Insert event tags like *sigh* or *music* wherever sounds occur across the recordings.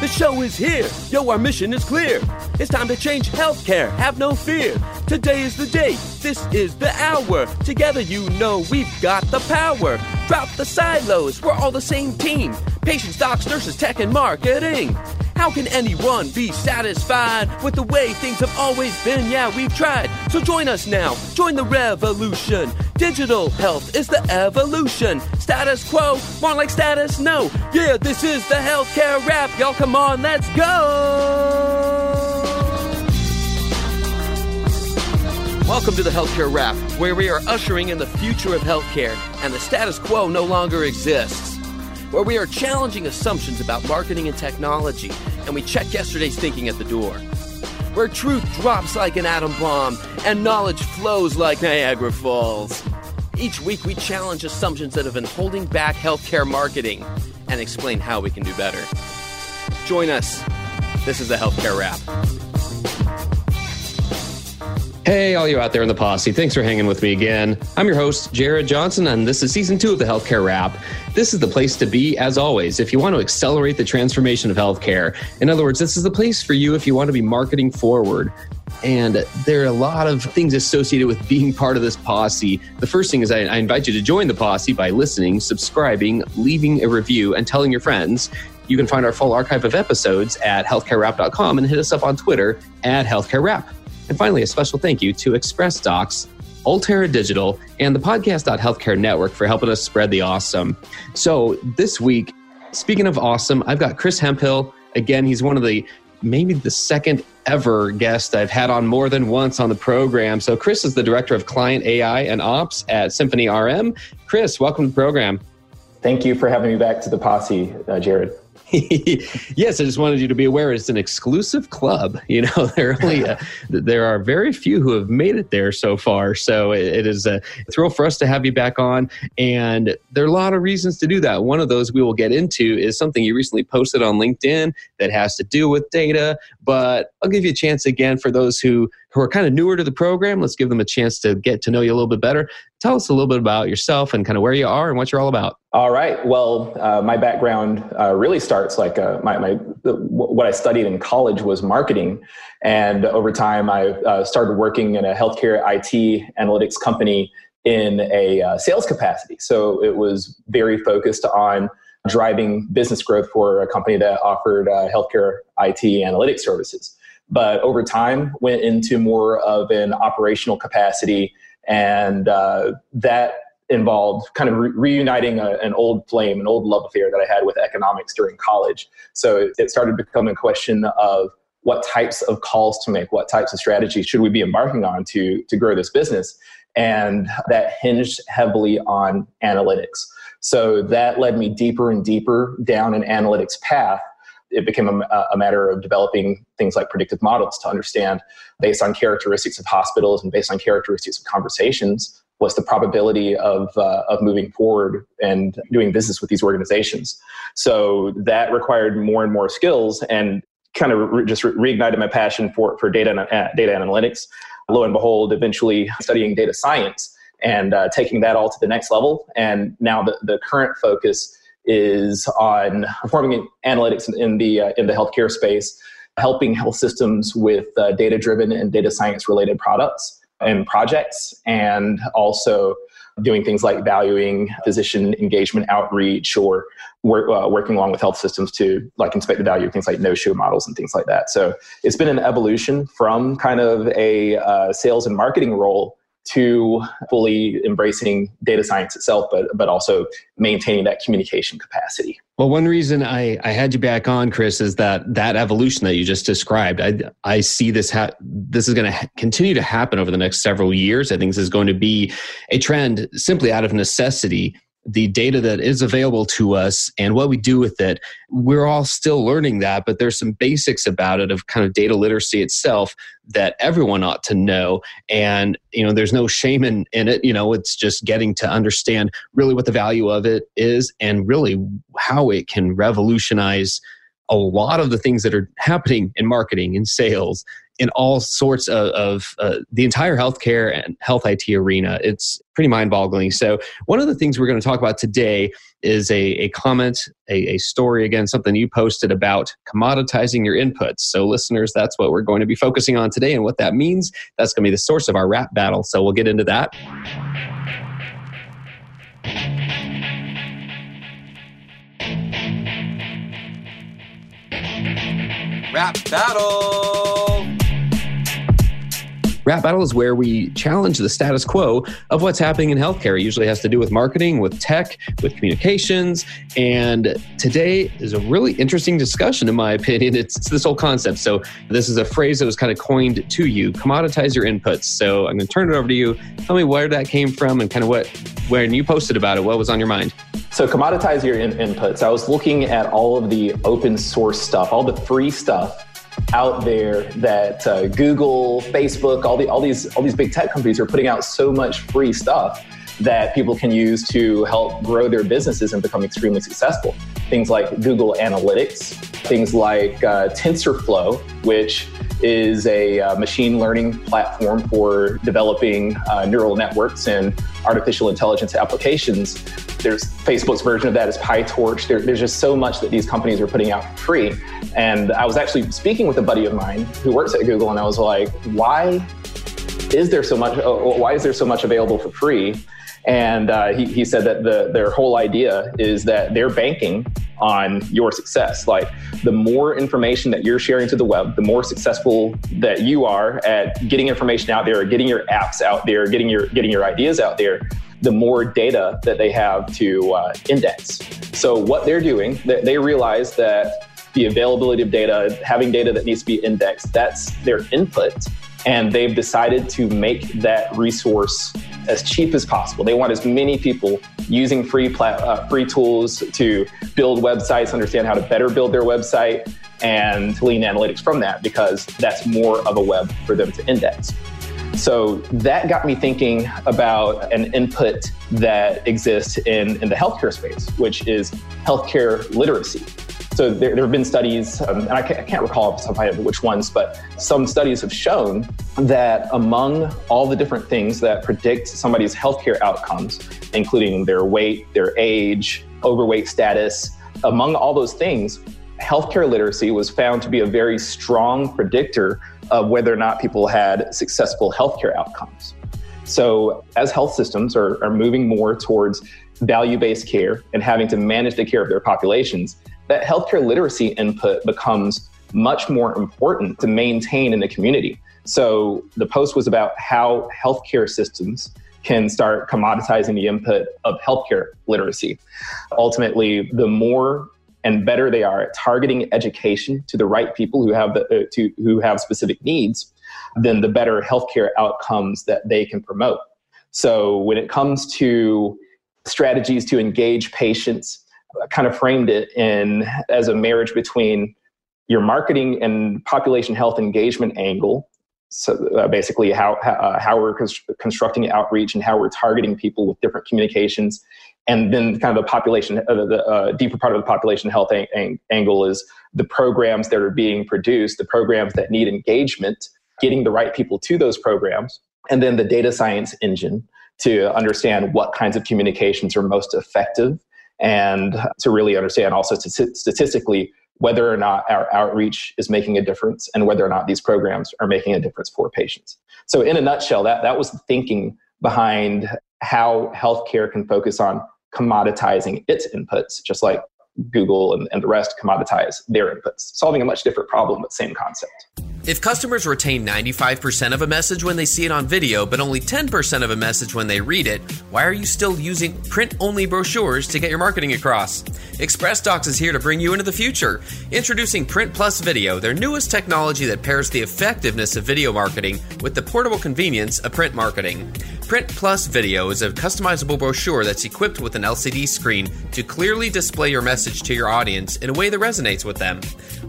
The show is here. Yo, our mission is clear. It's time to change healthcare. Have no fear. Today is the day. This is the hour. Together, you know we've got the power. Drop the silos. We're all the same team. Patients, docs, nurses, tech, and marketing. How can anyone be satisfied with the way things have always been? Yeah, we've tried. So join us now. Join the revolution. Digital health is the evolution. Status quo, more like status no. Yeah, this is the healthcare rap. Y'all come on, let's go. Welcome to the Healthcare Rap, where we are ushering in the future of healthcare and the status quo no longer exists where we are challenging assumptions about marketing and technology, and we check yesterday's thinking at the door. Where truth drops like an atom bomb and knowledge flows like Niagara Falls. Each week, we challenge assumptions that have been holding back healthcare marketing and explain how we can do better. Join us. This is the Healthcare Rap. Hey, all you out there in the posse, thanks for hanging with me again. I'm your host, Jared Johnson, and this is season two of the Healthcare Rap. This is the place to be, as always, if you want to accelerate the transformation of healthcare. In other words, this is the place for you if you want to be marketing forward. And there are a lot of things associated with being part of this posse. The first thing is I, I invite you to join the posse by listening, subscribing, leaving a review, and telling your friends. You can find our full archive of episodes at healthcarerap.com and hit us up on Twitter at healthcarerap. And finally, a special thank you to Express Docs, Ultera Digital, and the Podcast.Healthcare Network for helping us spread the awesome. So this week, speaking of awesome, I've got Chris Hemphill. Again, he's one of the maybe the second ever guest I've had on more than once on the program. So Chris is the director of client AI and ops at Symphony RM. Chris, welcome to the program. Thank you for having me back to the posse, uh, Jared. *laughs* yes, I just wanted you to be aware it's an exclusive club. *laughs* You know, there only uh, there are very few who have made it there so far. So it, it is a thrill for us to have you back on, and there are a lot of reasons to do that. One of those we will get into is something you recently posted on LinkedIn that has to do with data. But I'll give you a chance again for those who who are kind of newer to the program. Let's give them a chance to get to know you a little bit better. Tell us a little bit about yourself and kind of where you are and what you're all about. All right. Well, uh, my background uh, really starts like uh, my, my what I studied in college was marketing, and over time I uh, started working in a healthcare IT analytics company in a uh, sales capacity. So it was very focused on driving business growth for a company that offered uh, healthcare IT analytics services but over time went into more of an operational capacity and uh, that involved kind of re- reuniting a, an old flame an old love affair that i had with economics during college. So it, started becoming a question of what types of calls to make what types of strategies should we be embarking on to to grow this business? And that hinged heavily on analytics. So that led me deeper and deeper down an analytics path it became a, a, matter of developing things like predictive models to understand based on characteristics of hospitals and based on characteristics of conversations what's the probability of, uh, of moving forward and doing business with these organizations. So that required more and more skills and kind of re- just re- reignited my passion for, for data, uh, data analytics. Lo and behold eventually studying data science and uh, taking that all to the next level. And now the, the current focus is on performing analytics in the uh, in the healthcare space, helping health systems with uh, data driven and data science related products and projects, and also doing things like valuing physician engagement outreach or work, uh, working along with health systems to like inspect the value of things like no-show models and things like that. So it's been an evolution from kind of a uh, sales and marketing role to fully embracing data science itself, but but also maintaining that communication capacity. Well, one reason I, I had you back on, Chris, is that that evolution that you just described. I I see this ha- this is going to ha- continue to happen over the next several years. I think this is going to be a trend simply out of necessity the data that is available to us and what we do with it. We're all still learning that, but there's some basics about it of kind of data literacy itself that everyone ought to know. And, you know, there's no shame in, in it. You know, it's just getting to understand really what the value of it is and really how it can revolutionize a lot of the things that are happening in marketing and sales in all sorts of, of uh, the entire healthcare and health IT arena. It's pretty mind boggling. So, one of the things we're going to talk about today is a, a comment, a, a story, again, something you posted about commoditizing your inputs. So, listeners, that's what we're going to be focusing on today and what that means. That's going to be the source of our rap battle. So, we'll get into that. Rap battle. Rap Battle is where we challenge the status quo of what's happening in healthcare. It usually has to do with marketing, with tech, with communications. And today is a really interesting discussion, in my opinion. It's, it's this whole concept. So, this is a phrase that was kind of coined to you commoditize your inputs. So, I'm going to turn it over to you. Tell me where that came from and kind of what, when you posted about it, what was on your mind? So, commoditize your in- inputs. I was looking at all of the open source stuff, all the free stuff out there that uh, Google, Facebook, all the all these all these big tech companies are putting out so much free stuff that people can use to help grow their businesses and become extremely successful. Things like Google Analytics, things like uh, TensorFlow, which is a uh, machine learning platform for developing uh, neural networks and artificial intelligence applications. There's Facebook's version of that is PyTorch. There, there's just so much that these companies are putting out for free. And I was actually speaking with a buddy of mine who works at Google, and I was like, why is there so much? Uh, why is there so much available for free? And uh, he, he said that the, their whole idea is that they're banking on your success. Like the more information that you're sharing to the web, the more successful that you are at getting information out there, getting your apps out there, getting your getting your ideas out there, the more data that they have to uh, index. So what they're doing, they, they realize that the availability of data, having data that needs to be indexed, that's their input. And they've decided to make that resource as cheap as possible. They want as many people using free plat- uh, free tools to build websites, understand how to better build their website, and glean analytics from that because that's more of a web for them to index. So that got me thinking about an input that exists in, in the healthcare space, which is healthcare literacy. So there, there have been studies, um, and I can't, I can't recall which ones, but some studies have shown that among all the different things that predict somebody's healthcare outcomes, including their weight, their age, overweight status, among all those things, healthcare literacy was found to be a very strong predictor of whether or not people had successful healthcare outcomes. So, as health systems are, are moving more towards value based care and having to manage the care of their populations, that healthcare literacy input becomes much more important to maintain in the community. So the post was about how healthcare systems can start commoditizing the input of healthcare literacy. Ultimately, the more and better they are at targeting education to the right people who have the, uh, to who have specific needs, then the better healthcare outcomes that they can promote. So when it comes to strategies to engage patients kind of framed it in as a marriage between your marketing and population health engagement angle. So uh, basically, how uh, how we're constructing outreach and how we're targeting people with different communications, and then kind of the population, uh, the uh, deeper part of the population health ang- ang- angle is the programs that are being produced, the programs that need engagement, getting the right people to those programs, and then the data science engine to understand what kinds of communications are most effective and to really understand also statistically whether or not our outreach is making a difference and whether or not these programs are making a difference for patients. So, in a nutshell, that, that was the thinking behind how healthcare can focus on commoditizing its inputs, just like Google and, and the rest commoditize their inputs, solving a much different problem, but same concept. If customers retain 95% of a message when they see it on video, but only 10% of a message when they read it, why are you still using print only brochures to get your marketing across? Express Docs is here to bring you into the future. Introducing Print Plus Video, their newest technology that pairs the effectiveness of video marketing with the portable convenience of print marketing. Print Plus Video is a customizable brochure that's equipped with an LCD screen to clearly display your message to your audience in a way that resonates with them.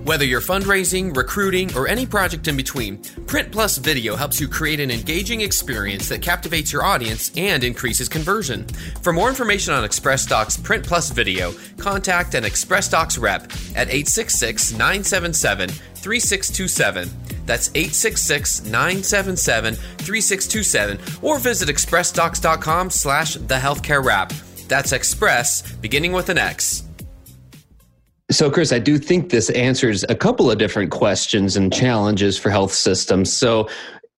Whether you're fundraising, recruiting, or any project in between, Print Plus Video helps you create an engaging experience that captivates your audience and increases conversion. For more information on Express Docs Print Plus Video, contact an Express Docs rep at 866 977 3627. That's 866 977 3627 or visit expressdocs.com slash the healthcare rap. That's Express, beginning with an X. So, Chris, I do think this answers a couple of different questions and challenges for health systems. So,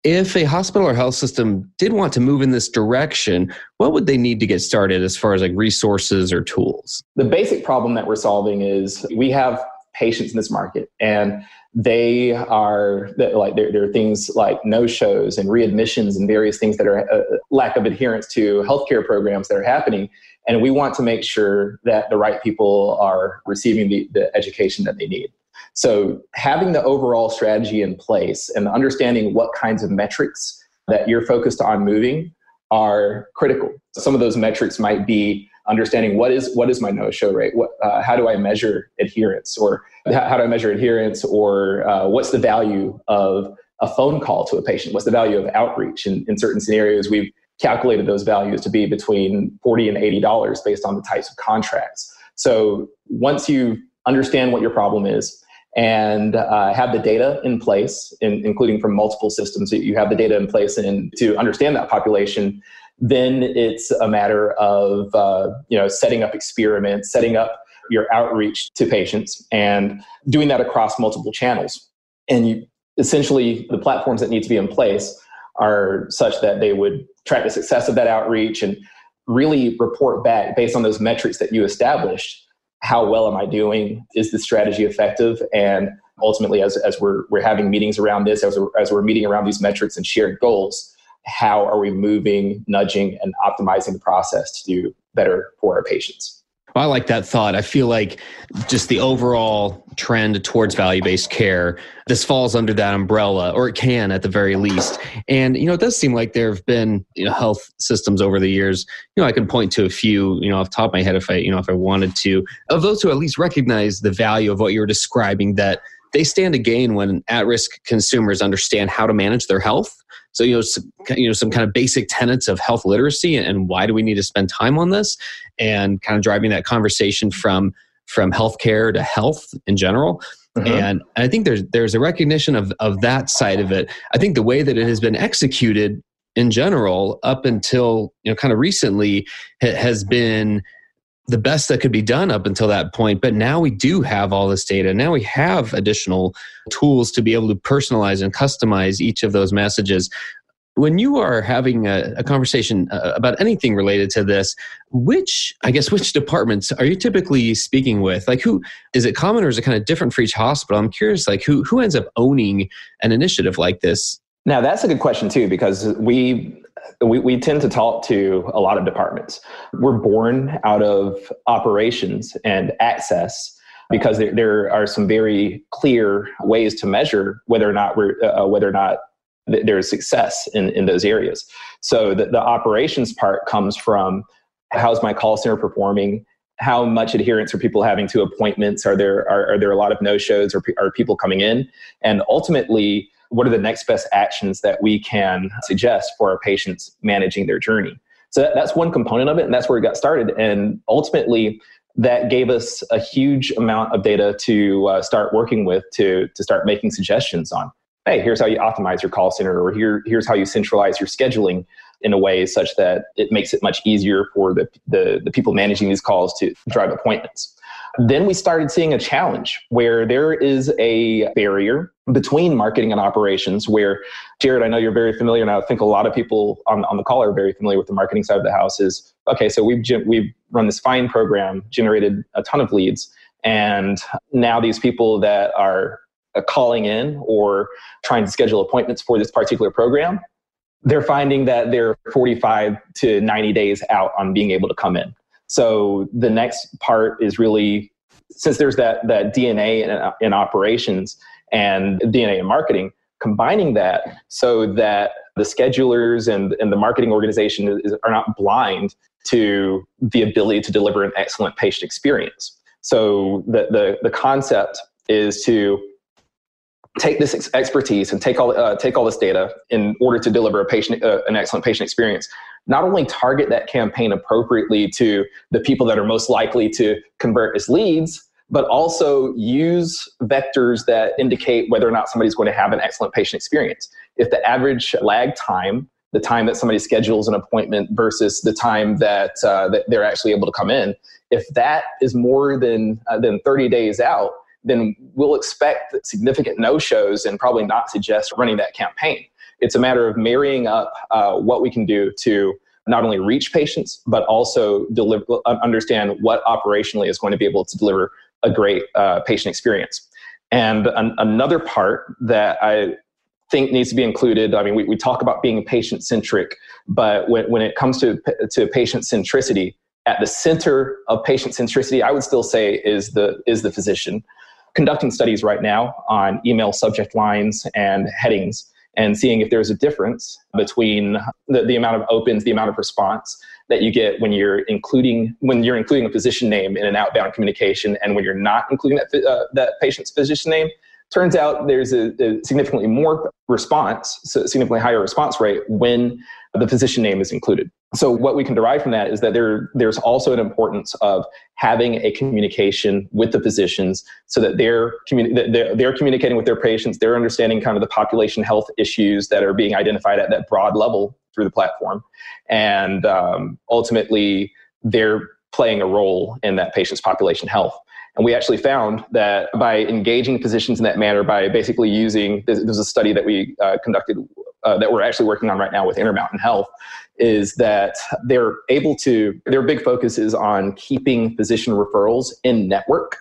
if a hospital or health system did want to move in this direction, what would they need to get started as far as like resources or tools? The basic problem that we're solving is we have patients in this market and they are like there, there are things like no shows and readmissions and various things that are uh, lack of adherence to healthcare programs that are happening and we want to make sure that the right people are receiving the, the education that they need. So having the overall strategy in place and understanding what kinds of metrics that you're focused on moving are critical. Some of those metrics might be understanding what is what is my no show rate? What uh, how do i measure adherence? Or how do i measure adherence? Or uh, what's the value of a phone call to a patient? What's the value of outreach? In, in certain scenarios we've calculated those values to be between 40 and 80 dollars based on the types of contracts. So once you understand what your problem is and uh, have the data in place in, including from multiple systems you have the data in place and to understand that population then it's a matter of uh, you know setting up experiments, setting up your outreach to patients, and doing that across multiple channels. And you, essentially, the platforms that need to be in place are such that they would track the success of that outreach and really report back based on those metrics that you established. How well am I doing? Is the strategy effective? And ultimately, as, as we're, we're having meetings around this, as we're, as we're meeting around these metrics and shared goals, how are we moving, nudging, and optimizing the process to do better for our patients. I like that thought. I feel like just the overall trend towards value based care, this falls under that umbrella, or it can at the very least. And, you know, it does seem like there have been you know, health systems over the years. You know, I can point to a few, you know, off top of my head if I, you know, if I wanted to, of those who at least recognize the value of what you were describing, that they stand to gain when at risk consumers understand how to manage their health so you know, some, you know, some kind of basic tenets of health literacy and why do we need to spend time on this, and kind of driving that conversation from from healthcare to health in general. Mm-hmm. And I think there's there's a recognition of of that side of it. I think the way that it has been executed in general up until you know kind of recently has been the best that could be done up until that point. But now we do have all this data. Now we have additional tools to be able to personalize and customize each of those messages. When you are having a, a conversation uh, about anything related to this, which, I guess, which departments are you typically speaking with? Like, who is it common or is it kind of different for each hospital? I'm curious, like, who, who ends up owning an initiative like this? Now, that's a good question, too, because we we, we tend to talk to a lot of departments. We're born out of operations and access because there, there are some very clear ways to measure whether or not we're uh, whether or not th- there is success in, in those areas. So the, the operations part comes from how's my call center performing? How much adherence are people having to appointments? Are there are, are there a lot of no shows? Or are people coming in? And ultimately, what are the next best actions that we can suggest for our patients managing their journey? So that's one component of it, and that's where it got started. And ultimately, that gave us a huge amount of data to uh, start working with to, to start making suggestions on. Hey, here's how you optimize your call center, or here, here's how you centralize your scheduling in a way such that it makes it much easier for the, the, the people managing these calls to drive appointments. Then we started seeing a challenge where there is a barrier between marketing and operations where jared i know you're very familiar and i think a lot of people on, on the call are very familiar with the marketing side of the house is okay so we've we've run this fine program generated a ton of leads and now these people that are uh, calling in or trying to schedule appointments for this particular program they're finding that they're 45 to 90 days out on being able to come in so the next part is really since there's that that DNA in, in operations and DNA in marketing, combining that so that the schedulers and, and the marketing organization is, are not blind to the ability to deliver an excellent patient experience. So the, the, the concept is to take this expertise and take all uh, take all this data in order to deliver a patient uh, an excellent patient experience not only target that campaign appropriately to the people that are most likely to convert as leads but also use vectors that indicate whether or not somebody's going to have an excellent patient experience. If the average lag time, the time that somebody schedules an appointment versus the time that, uh, that they're actually able to come in, if that is more than, uh, than 30 days out, then we'll expect significant no shows and probably not suggest running that campaign. It's a matter of marrying up uh, what we can do to not only reach patients, but also deliver, understand what operationally is going to be able to deliver a great uh, patient experience. And an, another part that I think needs to be included. I mean, we, we talk about being patient centric, but when, when it comes to, to patient centricity, at the center of patient centricity, I would still say is the, is the physician. Conducting studies right now on email subject lines and headings and seeing if there's a difference between the, the amount of opens, the amount of response that you get when you're including when you're including a physician name in an outbound communication and when you're not including that, uh, that patient's physician name. Turns out there's a, a significantly more response so significantly higher response rate when the physician name is included so what we can derive from that is that there, there's also an importance of having a communication with the physicians so that they're, they're, they're communicating with their patients they're understanding kind of the population health issues that are being identified at that broad level through the platform. And um, ultimately they're playing a role in that patient's population health. And we actually found that by engaging physicians in that manner, by basically using, there's a study that we uh, conducted uh, that we're actually working on right now with Intermountain Health, is that they're able to, their big focus is on keeping physician referrals in network.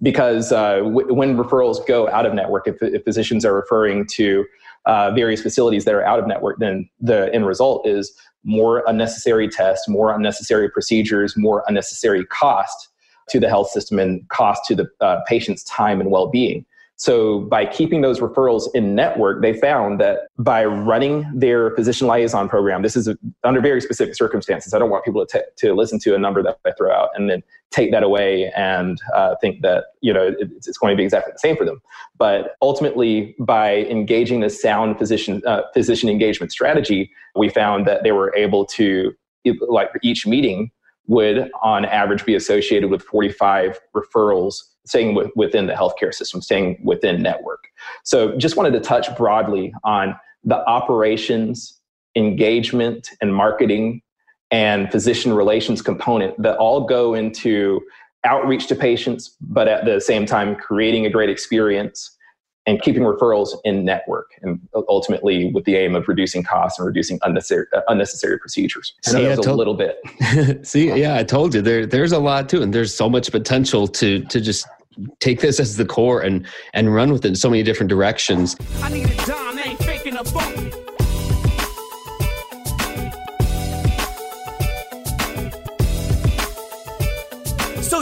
Because uh, w- when referrals go out of network, if, if physicians are referring to uh, various facilities that are out of network, then the end result is more unnecessary tests, more unnecessary procedures, more unnecessary cost to the health system and cost to the uh, patient's time and well-being. So by keeping those referrals in network, they found that by running their physician liaison program, this is a, under very specific circumstances. I don't want people to, t- to listen to a number that I throw out and then take that away and uh, think that you know it, it's going to be exactly the same for them. But ultimately, by engaging this sound physician uh, physician engagement strategy, we found that they were able to like each meeting would on average be associated with 45 referrals staying w- within the healthcare system, staying within network. So just wanted to touch broadly on the operations, engagement, and marketing and physician relations component that all go into outreach to patients, but at the same time creating a great experience and keeping referrals in network and ultimately with the aim of reducing costs and reducing unnecessary uh, unnecessary procedures. I know that was a little bit. *laughs* See, yeah, I told you there there's a lot to it and there's so much potential to to just take this as the core and and run with it in so many different directions.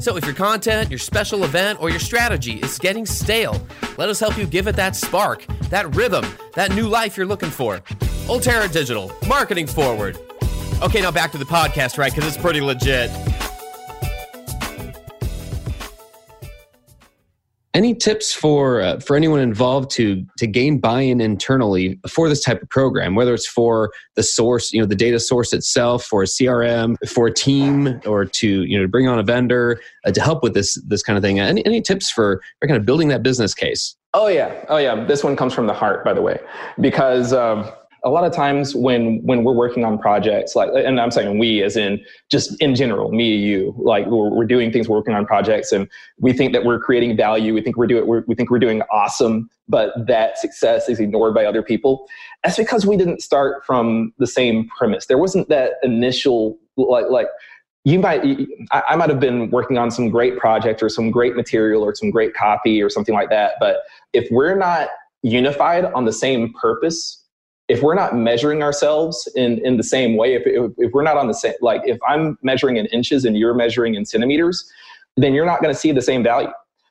So if your content, your special event, or your strategy is getting stale, let us help you give it that spark, that rhythm, that new life you're looking for. Ultera Digital, marketing forward. Okay, now back to the podcast, right? Because it's pretty legit. Any tips for uh, for anyone involved to to gain buy-in internally for this type of program, whether it's for the source, you know, the data source itself, for a CRM, for a team, or to you know to bring on a vendor uh, to help with this this kind of thing? Any any tips for for kind of building that business case? Oh yeah, oh yeah. This one comes from the heart, by the way, because. Um, a lot of times when when we're working on projects like and i'm saying we as in just in general me you like we're, we're doing things we're working on projects and we think that we're creating value. We think we're doing we're, we think we're doing awesome but that success is ignored by other people. That's because we didn't start from the same premise. There wasn't that initial like like you might I, might have been working on some great project or some great material or some great copy or something like that but if we're not unified on the same purpose if we're not measuring ourselves in in the same way if, if, if we're not on the same like if i'm measuring in inches and you're measuring in centimeters then you're not going to see the same value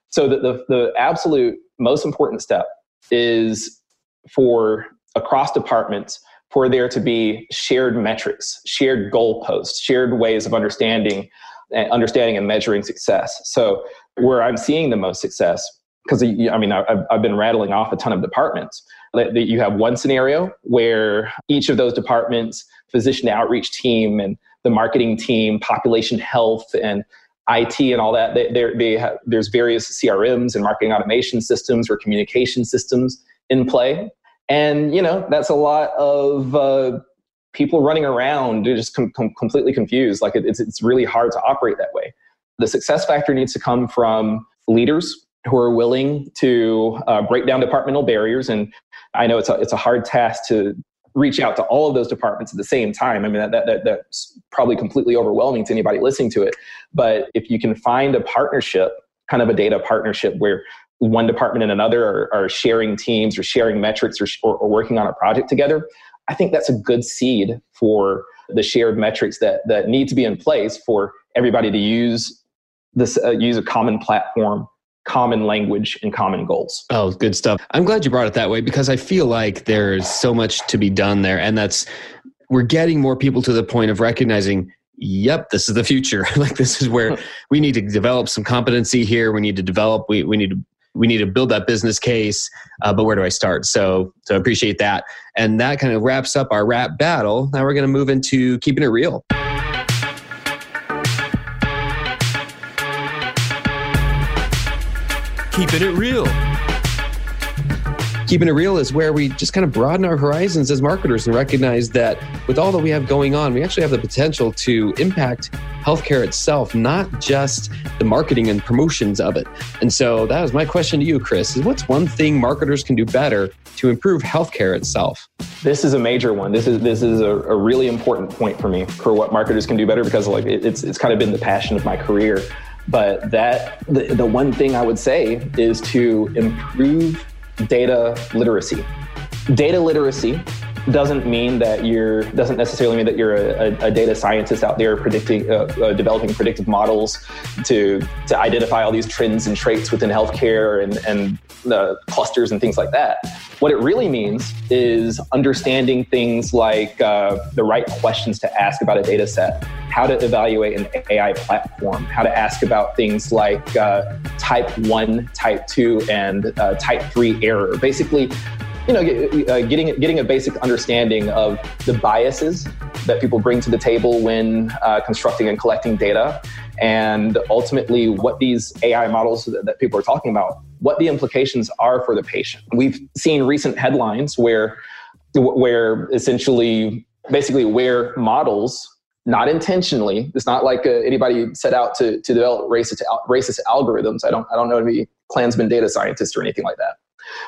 so the, the, the absolute most important step is for across departments for there to be shared metrics, shared goalposts, shared ways of understanding and eh, understanding and measuring success. So where I'm seeing the most success, because I mean I've, been rattling off a ton of departments. That you have one scenario where each of those departments, physician outreach team and the marketing team, population health and IT and all that, they, they have, there's various CRMs and marketing automation systems or communication systems in play. And you know that's a lot of uh, people running around just com- com- completely confused. Like it, it's, it's really hard to operate that way. The success factor needs to come from leaders who are willing to uh, break down departmental barriers. And i know it's a, it's a hard task to reach out to all of those departments at the same time. I mean that, that, that, that's probably completely overwhelming to anybody listening to it. But if you can find a partnership kind of a data partnership where one department and another are, are sharing teams or sharing metrics or, or, or, working on a project together, I think that's a good seed for the shared metrics that, that need to be in place for everybody to use this, uh, use a common platform, common language, and common goals. Oh, good stuff. I'm glad you brought it that way because I feel like there's so much to be done there. And that's, we're getting more people to the point of recognizing yep this is the future *laughs* like this is where *laughs* we need to develop some competency here we need to develop we, we need to we need to build that business case uh, but where do i start so so appreciate that and that kind of wraps up our rap battle now we're going to move into keeping it real keeping it real Keeping it real is where we just kind of broaden our horizons as marketers and recognize that with all that we have going on, we actually have the potential to impact healthcare itself, not just the marketing and promotions of it. And so that was my question to you, Chris, is what's one thing marketers can do better to improve healthcare itself? This is a major one. This is this is a, a really important point for me for what marketers can do better because like it, it's it's kind of been the passion of my career. But that the, the one thing I would say is to improve data literacy. Data literacy doesn't mean that you're doesn't necessarily mean that you're a, a data scientist out there predicting uh, uh, developing predictive models to to identify all these trends and traits within healthcare and and the clusters and things like that what it really means is understanding things like uh, the right questions to ask about a data set how to evaluate an ai platform how to ask about things like uh, type 1 type 2 and uh, type 3 error basically you know, uh, getting getting a basic understanding of the biases that people bring to the table when uh, constructing and collecting data, and ultimately what these AI models that, that people are talking about, what the implications are for the patient. We've seen recent headlines where where essentially basically where models not intentionally it's not like uh, anybody set out to, to develop racist, racist algorithms i don't i don't know to be klansman data scientists or anything like that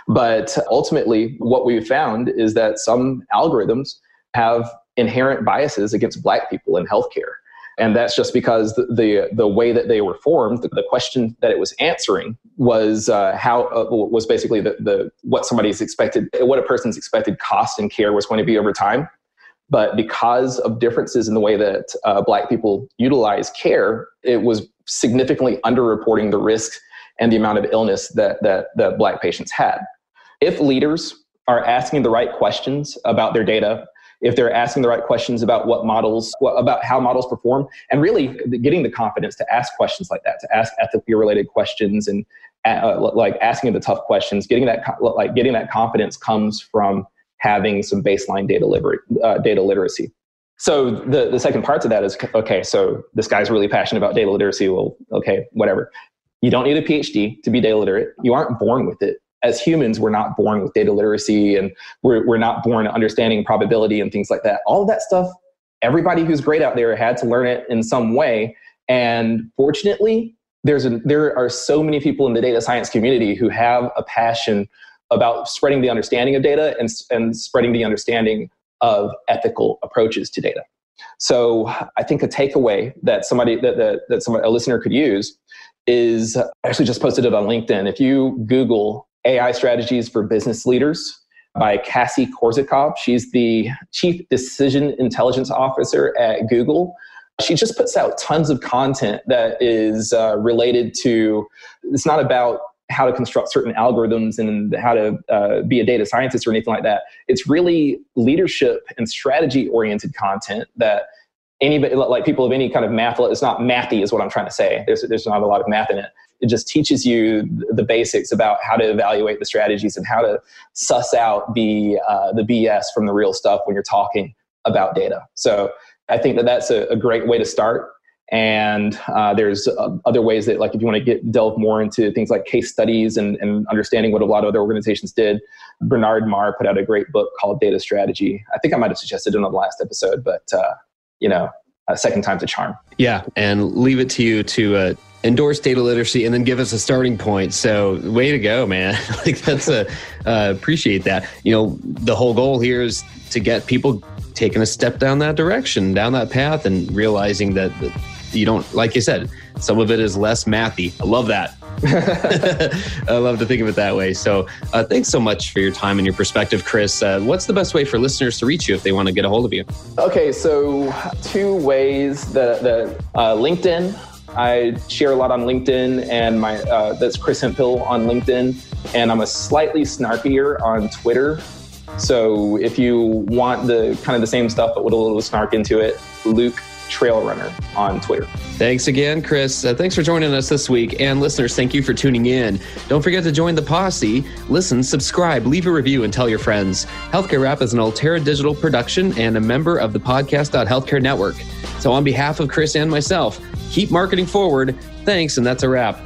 but ultimately, what we've found is that some algorithms have inherent biases against black people in healthcare. And that's just because the, the, the way that they were formed, the, the question that it was answering was uh, how uh, was basically the, the what somebody's expected, what a person's expected cost and care was going to be over time. But because of differences in the way that uh, Black people utilize care, it was significantly underreporting the risk and the amount of illness that, that, that Black patients had. If leaders are asking the right questions about their data, if they're asking the right questions about what models, about how models perform, and really getting the confidence to ask questions like that, to ask ethically related questions and uh, like asking the tough questions, getting that like getting that confidence comes from having some baseline data, uh, data literacy. So the, the second part to that is okay. So this guy's really passionate about data literacy. Well, okay, whatever. You don't need a PhD to be data literate. You aren't born with it. As humans, we're not born with data literacy and we're, we're not born understanding probability and things like that. All of that stuff, everybody who's great out there had to learn it in some way. And fortunately, there's a, there are so many people in the data science community who have a passion about spreading the understanding of data and, and spreading the understanding of ethical approaches to data. So I think a takeaway that somebody that that, that somebody, a listener could use is I actually just posted it on LinkedIn. If you Google AI strategies for business leaders by Cassie Kozyrkov, she's the chief decision intelligence officer at Google. She just puts out tons of content that is uh, related to. It's not about how to construct certain algorithms and how to uh, be a data scientist or anything like that. It's really leadership and strategy oriented content that anybody, like people of any kind of math, it's not mathy, is what I'm trying to say. There's, there's not a lot of math in it. It just teaches you the basics about how to evaluate the strategies and how to suss out the, uh, the BS from the real stuff when you're talking about data. So I think that that's a, a great way to start and uh, there's uh, other ways that like if you want to get delve more into things like case studies and, and understanding what a lot of other organizations did bernard marr put out a great book called data strategy. I think i might have suggested it on the last episode but uh, you know a second time's a charm. Yeah and leave it to you to uh, endorse data literacy and then give us a starting point. So way to go man. *laughs* Like that's a uh, appreciate that. You know the whole goal here is to get people taking a step down that direction down that path and realizing that, that you don't like you said some of it is less mathy. I love that. *laughs* *laughs* I love to think of it that way. So uh, thanks so much for your time and your perspective chris. Uh, what's the best way for listeners to reach you if they want to get a hold of you? Okay so two ways the, the uh, linkedin. I share a lot on LinkedIn, and my uh, that's Chris Hemphill on LinkedIn, and I'm a slightly snarkier on Twitter. So if you want the kind of the same stuff but with a little snark into it, Luke Trail Runner on Twitter. Thanks again, Chris. Uh, thanks for joining us this week. And listeners, thank you for tuning in. Don't forget to join the posse. Listen, subscribe, leave a review, and tell your friends. Healthcare Rap is an Ultera Digital production and a member of the Podcast.Healthcare Network. So, on behalf of Chris and myself, keep marketing forward. Thanks, and that's a wrap.